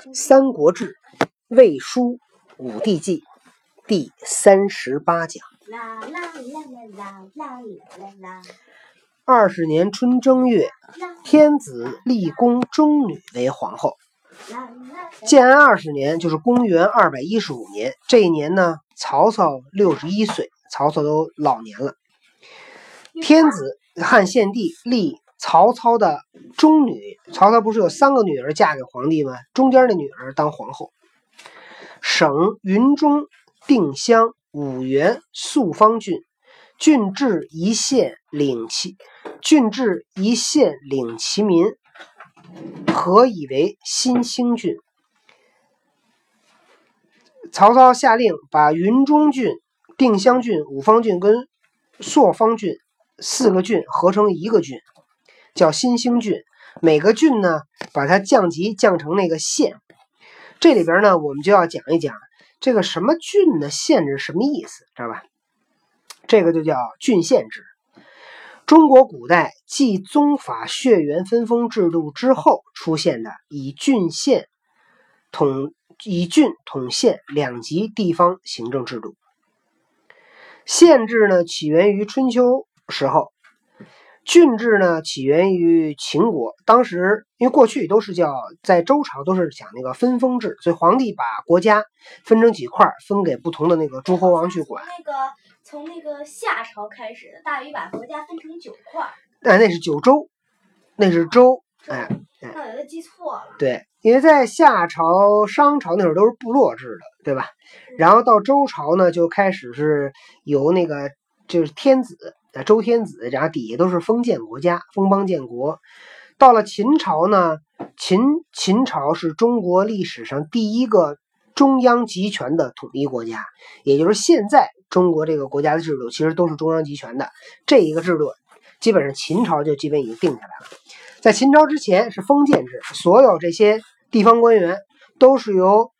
《三国志·魏书·武帝纪》第三十八讲。二十年春正月，天子立宫中女为皇后。建安二十年，就是公元二百一十五年。这一年呢，曹操六十一岁，曹操都老年了。天子汉献帝立。曹操的中女，曹操不是有三个女儿嫁给皇帝吗？中间的女儿当皇后。省云中、定襄、五原、宿方郡，郡治一县，领其郡治一县，领其民，合以为新兴郡。曹操下令把云中郡、定襄郡、五方郡跟朔方郡四个郡合成一个郡。叫新兴郡，每个郡呢，把它降级降成那个县。这里边呢，我们就要讲一讲这个什么郡的县制什么意思，知道吧？这个就叫郡县制。中国古代继宗法血缘分封制度之后出现的以郡县统以郡统县两级地方行政制度。县制呢，起源于春秋时候。郡制呢，起源于秦国。当时因为过去都是叫在周朝都是讲那个分封制，所以皇帝把国家分成几块，分给不同的那个诸侯王去管。那个从那个夏朝开始，大禹把国家分成九块。哎，那是九州，那是州。哎，那我就记错了。对，因为在夏朝、商朝那会儿都是部落制的，对吧？然后到周朝呢，就开始是由那个就是天子。呃，周天子，然后底下都是封建国家，封邦建国。到了秦朝呢，秦秦朝是中国历史上第一个中央集权的统一国家，也就是现在中国这个国家的制度，其实都是中央集权的。这一个制度，基本上秦朝就基本已经定下来了。在秦朝之前是封建制，所有这些地方官员都是由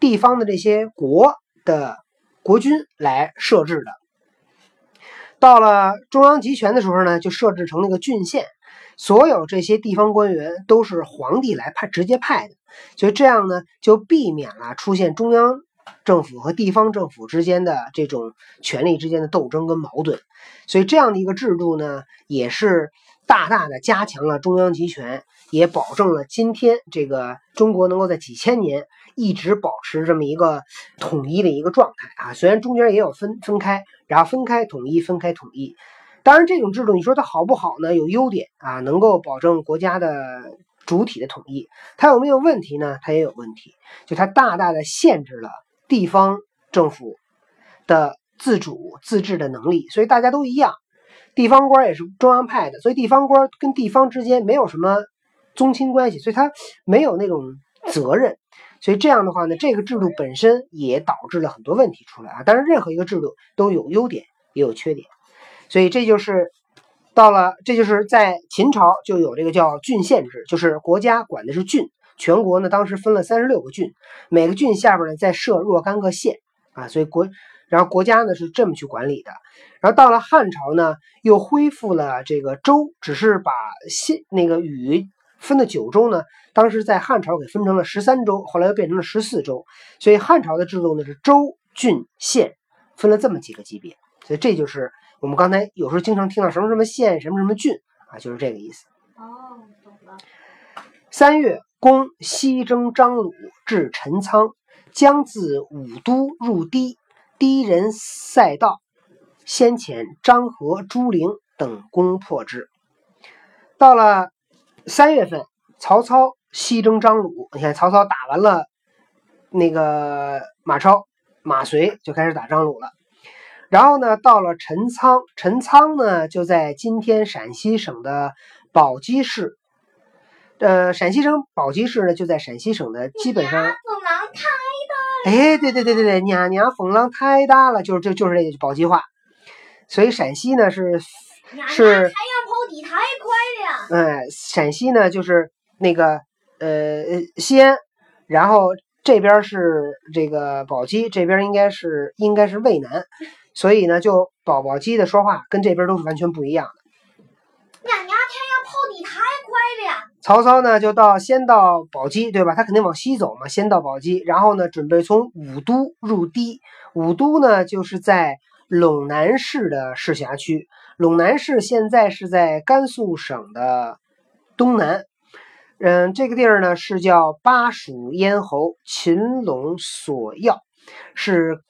地方的这些国的国君来设置的。到了中央集权的时候呢，就设置成那个郡县，所有这些地方官员都是皇帝来派直接派的，所以这样呢就避免了出现中央政府和地方政府之间的这种权力之间的斗争跟矛盾，所以这样的一个制度呢，也是大大的加强了中央集权，也保证了今天这个中国能够在几千年一直保持这么一个统一的一个状态啊，虽然中间也有分分开。然后分开统一，分开统一。当然，这种制度你说它好不好呢？有优点啊，能够保证国家的主体的统一。它有没有问题呢？它也有问题，就它大大的限制了地方政府的自主自治的能力。所以大家都一样，地方官也是中央派的，所以地方官跟地方之间没有什么宗亲关系，所以他没有那种责任。所以这样的话呢，这个制度本身也导致了很多问题出来啊。当然，任何一个制度都有优点也有缺点，所以这就是到了，这就是在秦朝就有这个叫郡县制，就是国家管的是郡，全国呢当时分了三十六个郡，每个郡下边呢再设若干个县啊，所以国然后国家呢是这么去管理的。然后到了汉朝呢，又恢复了这个州，只是把县那个禹。分的九州呢，当时在汉朝给分成了十三州，后来又变成了十四州，所以汉朝的制度呢是州、郡、县分了这么几个级别，所以这就是我们刚才有时候经常听到什么什么县、什么什么郡啊，就是这个意思。哦，懂了。三月，公西征张鲁，至陈仓，将自武都入堤，堤人塞道，先遣张合、朱灵等攻破之。到了。三月份，曹操西征张鲁。你看，曹操打完了那个马超、马遂，就开始打张鲁了。然后呢，到了陈仓，陈仓呢就在今天陕西省的宝鸡市。呃，陕西省宝鸡市呢就在陕西省的基本上。风浪太大了。哎，对对对对对，娘娘风浪太大了，就是就就是这宝鸡话。所以陕西呢是是。你太快了！哎，陕西呢，就是那个呃西安，然后这边是这个宝鸡，这边应该是应该是渭南，所以呢，就宝宝鸡的说话跟这边都是完全不一样的。俺娘天要跑的太快了。曹操呢就到先到宝鸡，对吧？他肯定往西走嘛，先到宝鸡，然后呢准备从武都入堤。武都呢就是在陇南市的市辖区，陇南市现在是在甘肃省的东南。嗯，这个地儿呢是叫巴蜀咽喉，秦陇索要，是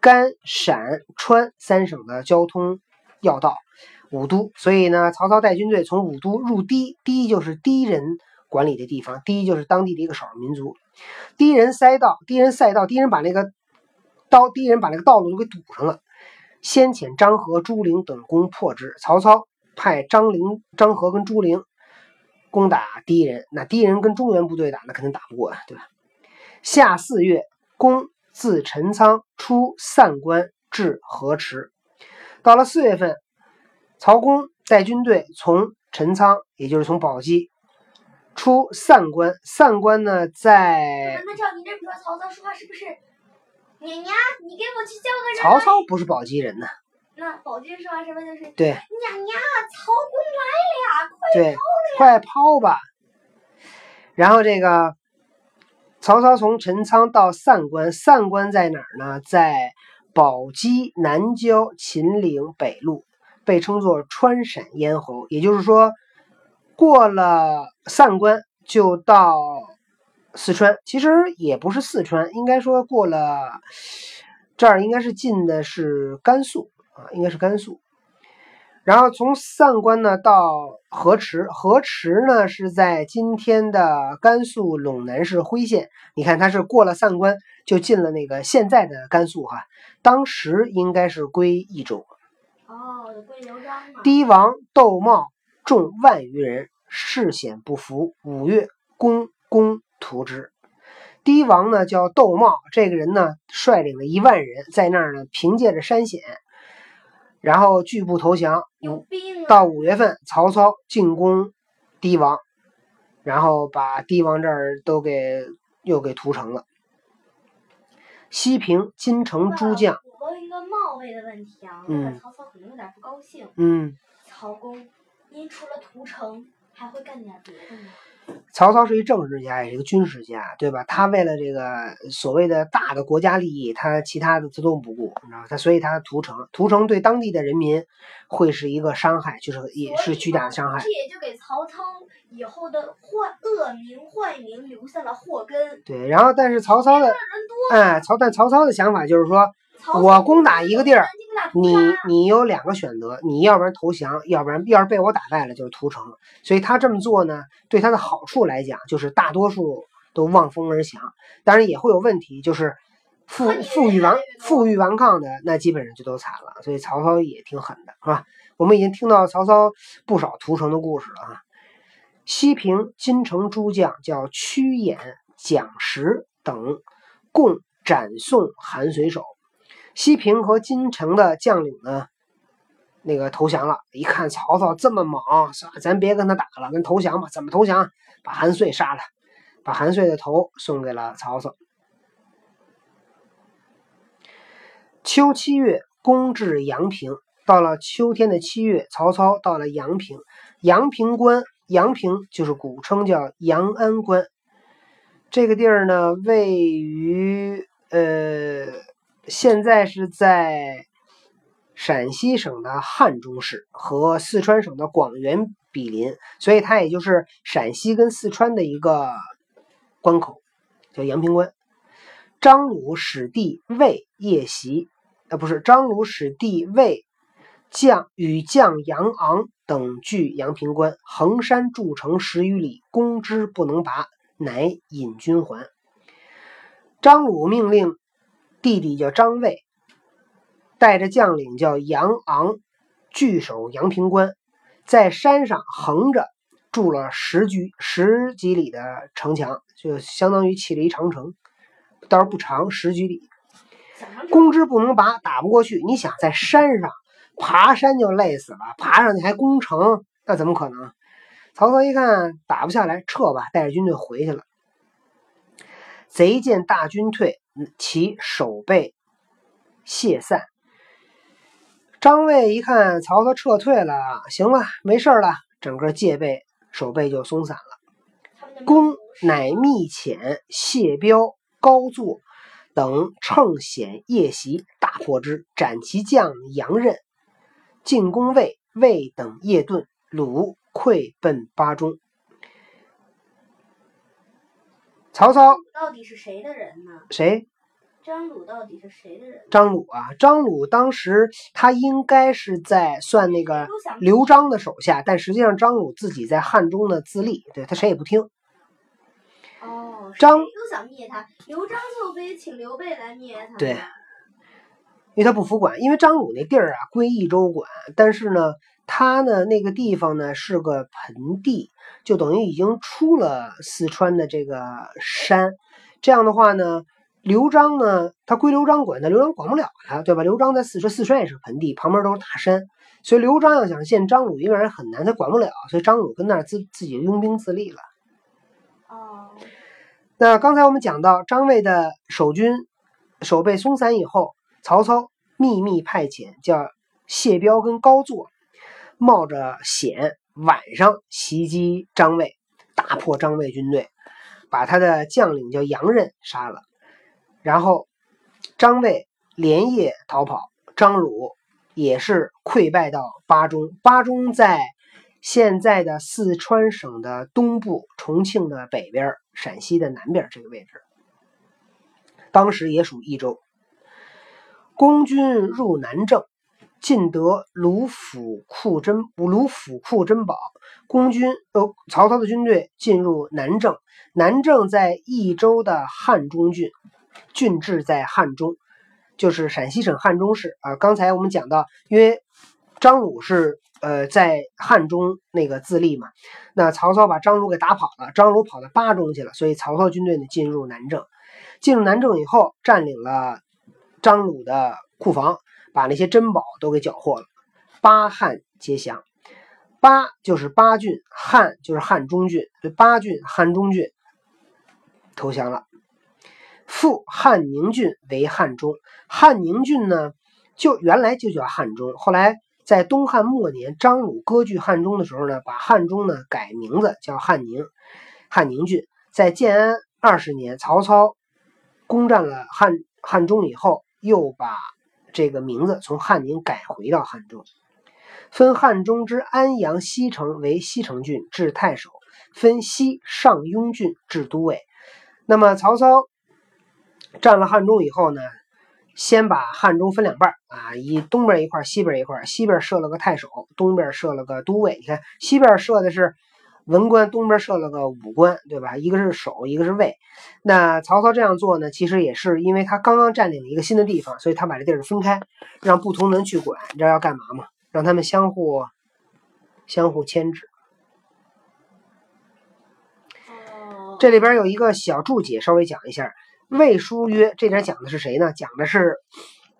甘陕川三省的交通要道。武都，所以呢，曹操带军队从武都入氐，氐就是氐人管理的地方，氐就是当地的一个少数民族。氐人塞道，氐人塞道，氐人把那个道，氐人把那个道路都给堵上了。先遣张合、朱灵等攻破之。曹操派张灵、张合跟朱灵攻打敌人，那敌人跟中原部队打，那肯定打不过啊，对吧？夏四月，攻自陈仓出散关至河池，到了四月份。曹公带军队从陈仓，也就是从宝鸡出散关。散关呢，在那照你这么说，曹操说话是不是？娘娘，你给我去叫个人。曹操不是宝鸡人呢。那宝鸡说话什么就是？对。娘娘，曹公来了，快对，快抛吧。然后这个曹操从陈仓到散关，散关在哪儿呢？在宝鸡南郊秦岭北路。被称作川陕咽喉，也就是说，过了散关就到四川。其实也不是四川，应该说过了这儿，应该是进的是甘肃啊，应该是甘肃。然后从散关呢到河池，河池呢是在今天的甘肃陇南市辉县。你看，它是过了散关就进了那个现在的甘肃哈，当时应该是归益州。哦，归刘璋堤王窦茂众万余人，誓险不服。五月，攻攻屠之。堤王呢叫窦茂，这个人呢率领了一万人，在那儿呢凭借着山险，然后拒不投降。到五月份，曹操进攻堤王，然后把堤王这儿都给又给屠城了。西平金城诸将。我问一个冒昧的问题啊，嗯曹操可能有点不高兴。嗯，曹公，您除了屠城，还会干点别的吗？曹操是一政治家，也是一个军事家，对吧？他为了这个所谓的大的国家利益，他其他的他都不顾，你知道吧？他所以他屠城，屠城对当地的人民会是一个伤害，就是也是巨大的伤害。这也就给曹操以后的坏恶名坏名留下了祸根。对，然后但是曹操的，哎，曹但曹操的想法就是说。我攻打一个地儿，你你有两个选择，你要不然投降，要不然要是被我打败了就是屠城。所以他这么做呢，对他的好处来讲，就是大多数都望风而降。当然也会有问题，就是负负隅顽负隅顽抗的，那基本上就都惨了。所以曹操也挺狠的，是吧？我们已经听到曹操不少屠城的故事了啊。西平金城诸将叫屈衍、蒋石等，共斩送韩遂首。西平和金城的将领呢，那个投降了。一看曹操这么猛，咱别跟他打了，跟投降吧。怎么投降？把韩遂杀了，把韩遂的头送给了曹操。秋七月，攻至阳平。到了秋天的七月，曹操到了阳平。阳平关，阳平就是古称叫阳安关。这个地儿呢，位于呃。现在是在陕西省的汉中市和四川省的广元比邻，所以它也就是陕西跟四川的一个关口，叫阳平关。张鲁使弟魏夜袭，呃，不是张鲁使弟魏将与将杨昂等据阳平关，横山筑城十余里，攻之不能拔，乃引军还。张鲁命令。弟弟叫张卫，带着将领叫杨昂，据守阳平关，在山上横着筑了十居十几里的城墙，就相当于砌了一长城，倒是不长，十几里。攻之不能拔，打不过去。你想在山上爬山就累死了，爬上去还攻城，那怎么可能？曹操一看打不下来，撤吧，带着军队回去了。贼见大军退。其守备懈散，张卫一看曹操撤退了，行了，没事了，整个戒备守备就松散了。公乃密遣谢彪、高作等乘险夜袭，大破之，斩其将杨任。进攻魏，魏等夜遁，鲁溃奔巴中。曹操到底是谁的人呢？谁？张鲁到底是谁的人？张鲁啊，张鲁当时他应该是在算那个刘璋的手下，但实际上张鲁自己在汉中的自立，对他谁也不听。哦，张都想灭他，刘璋就非请刘备来灭他。对，因为他不服管，因为张鲁那地儿啊归益州管，但是呢，他呢那个地方呢是个盆地，就等于已经出了四川的这个山，这样的话呢。刘璋呢，他归刘璋管，但刘璋管不了他，对吧？刘璋在四川，四川也是盆地，旁边都是大山，所以刘璋要想见张鲁一个人很难，他管不了，所以张鲁跟那儿自自己拥兵自立了。哦。那刚才我们讲到张卫的守军守备松散以后，曹操秘密派遣叫谢彪跟高作，冒着险晚上袭击张卫，大破张卫军队，把他的将领叫杨任杀了。然后，张卫连夜逃跑，张鲁也是溃败到巴中。巴中在现在的四川省的东部，重庆的北边，陕西的南边这个位置。当时也属益州。公军入南郑，进得卢府库珍卢府库珍宝。公军呃，曹操的军队进入南郑，南郑在益州的汉中郡。郡治在汉中，就是陕西省汉中市啊。刚才我们讲到，因为张鲁是呃在汉中那个自立嘛，那曹操把张鲁给打跑了，张鲁跑到巴中去了，所以曹操军队呢进入南郑，进入南郑以后，占领了张鲁的库房，把那些珍宝都给缴获了，巴汉皆降。巴就是巴郡，汉就是汉中郡，这巴郡汉中郡投降了。复汉宁郡为汉中，汉宁郡呢，就原来就叫汉中，后来在东汉末年，张鲁割据汉中的时候呢，把汉中呢改名字叫汉宁，汉宁郡。在建安二十年，曹操攻占了汉汉中以后，又把这个名字从汉宁改回到汉中，分汉中之安阳西城为西城郡，置太守；分西上庸郡，置都尉。那么曹操。占了汉中以后呢，先把汉中分两半啊，以东边一块，西边一块。西边设了个太守，东边设了个都尉。你看，西边设的是文官，东边设了个武官，对吧？一个是守，一个是卫。那曹操这样做呢，其实也是因为他刚刚占领了一个新的地方，所以他把这地儿分开，让不同人去管。你知道要干嘛吗？让他们相互相互牵制。这里边有一个小注解，稍微讲一下。魏书曰：“这点讲的是谁呢？讲的是，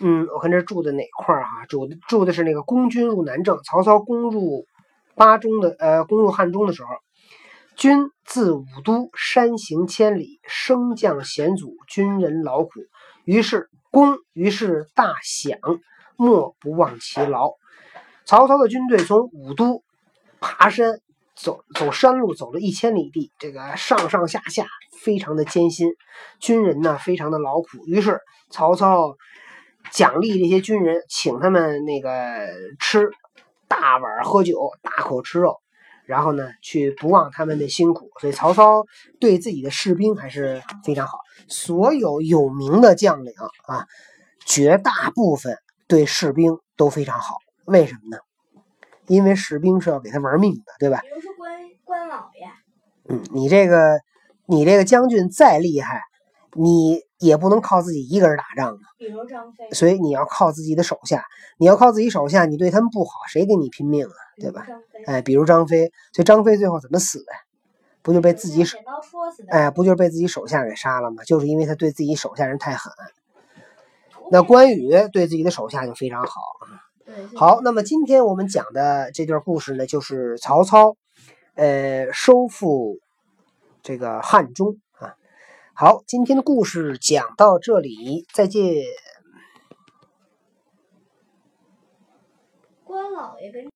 嗯，我看这住的哪块儿哈？住的住的是那个公军入南郑，曹操攻入巴中的呃，攻入汉中的时候，军自武都山行千里，升降险阻，军人劳苦。于是公于是大享，莫不忘其劳。曹操的军队从武都爬山。”走走山路，走了一千里地，这个上上下下非常的艰辛，军人呢非常的劳苦。于是曹操奖励这些军人，请他们那个吃大碗喝酒，大口吃肉，然后呢去不忘他们的辛苦。所以曹操对自己的士兵还是非常好。所有有名的将领啊，绝大部分对士兵都非常好。为什么呢？因为士兵是要给他玩命的，对吧？比如说关关老爷，嗯，你这个你这个将军再厉害，你也不能靠自己一个人打仗啊。比如张飞，所以你要靠自己的手下，你要靠自己手下，你对他们不好，谁给你拼命啊？对吧？哎，比如张飞，所以张飞最后怎么死的？不就被自己手哎，不就是被自己手下给杀了吗？就是因为他对自己手下人太狠。那关羽对自己的手下就非常好啊。好，那么今天我们讲的这段故事呢，就是曹操，呃，收复这个汉中啊。好，今天的故事讲到这里，再见。关老爷跟。